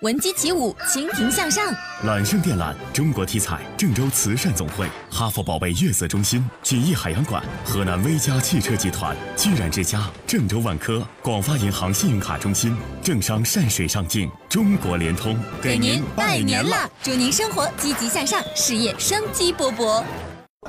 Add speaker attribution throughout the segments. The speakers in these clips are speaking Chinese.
Speaker 1: 闻鸡起舞，蜻蜓向上。
Speaker 2: 揽胜电缆，中国体彩，郑州慈善总会，哈佛宝贝月色中心，锦艺海洋馆，河南威佳汽车集团，居然之家，郑州万科，广发银行信用卡中心，正商善水上境，中国联通，
Speaker 1: 给您拜年了，祝您生活积极向上，事业生机勃勃。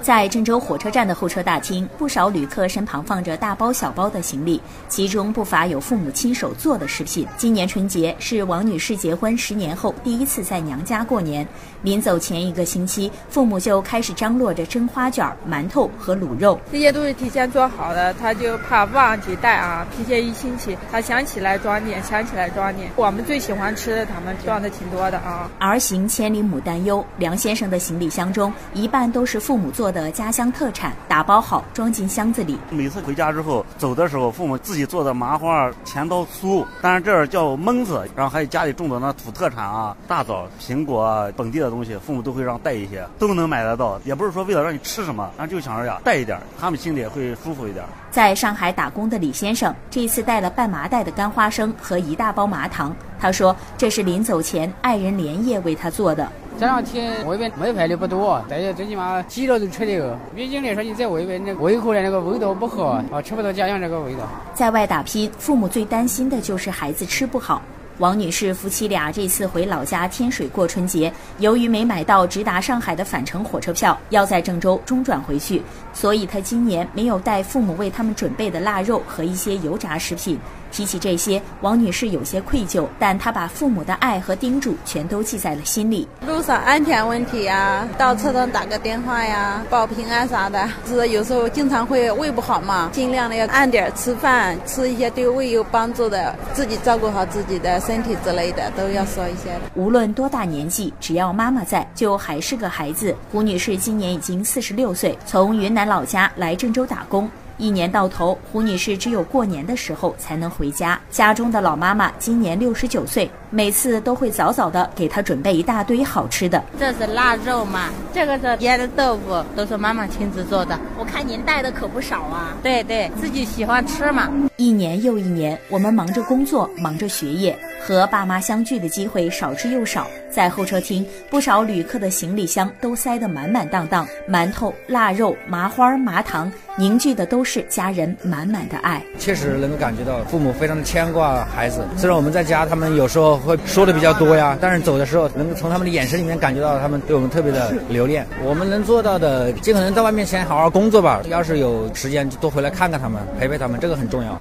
Speaker 3: 在郑州火车站的候车大厅，不少旅客身旁放着大包小包的行李，其中不乏有父母亲手做的食品。今年春节是王女士结婚十年后第一次在娘家过年，临走前一个星期，父母就开始张罗着蒸花卷、馒头和卤肉。
Speaker 4: 这些都是提前做好的，他就怕忘记带啊，提前一星期，他想起来装点，想起来装点。我们最喜欢吃的，他们装的挺多的啊。
Speaker 3: 儿行千里母担忧，梁先生的行李箱中一半都是父母做。的家乡特产打包好装进箱子里。
Speaker 5: 每次回家之后走的时候，父母自己做的麻花、甜刀酥，但是这儿叫焖子，然后还有家里种的那土特产啊，大枣、苹果，本地的东西，父母都会让带一些，都能买得到。也不是说为了让你吃什么，然后就想着呀带一点，他们心里也会舒服一点。
Speaker 3: 在上海打工的李先生，这次带了半麻袋的干花生和一大包麻糖。他说这是临走前爱人连夜为他做的。
Speaker 6: 这两天外边没排的不多，大家最起码鸡肉都吃的。毕竟来说，你在外边，那胃口的那个味道不好，啊，吃不到家乡这个味道。
Speaker 3: 在外打拼，父母最担心的就是孩子吃不好。王女士夫妻俩这次回老家天水过春节，由于没买到直达上海的返程火车票，要在郑州中转回去，所以她今年没有带父母为他们准备的腊肉和一些油炸食品。提起这些，王女士有些愧疚，但她把父母的爱和叮嘱全都记在了心里。
Speaker 4: 路上安全问题呀，到车上打个电话呀，报平安啥的。是有时候经常会胃不好嘛，尽量的要按点吃饭，吃一些对胃有帮助的，自己照顾好自己的身体之类的，都要说一些。
Speaker 3: 无论多大年纪，只要妈妈在，就还是个孩子。胡女士今年已经四十六岁，从云南老家来郑州打工。一年到头，胡女士只有过年的时候才能回家。家中的老妈妈今年六十九岁，每次都会早早的给她准备一大堆好吃的。
Speaker 7: 这是腊肉嘛，这个是腌的豆腐，都是妈妈亲自做的。
Speaker 1: 我看您带的可不少啊。
Speaker 7: 对对，自己喜欢吃嘛。
Speaker 3: 一年又一年，我们忙着工作，忙着学业，和爸妈相聚的机会少之又少。在候车厅，不少旅客的行李箱都塞得满满当当，馒头、腊肉、麻花、麻糖，凝聚的都是家人满满的爱。
Speaker 8: 确实能够感觉到父母非常的牵挂孩子。虽然我们在家，他们有时候会说的比较多呀，但是走的时候，能从他们的眼神里面感觉到他们对我们特别的留恋。我们能做到的，尽可能在外面先好好工作吧。要是有时间，就多回来看看他们，陪陪他们，这个很重要。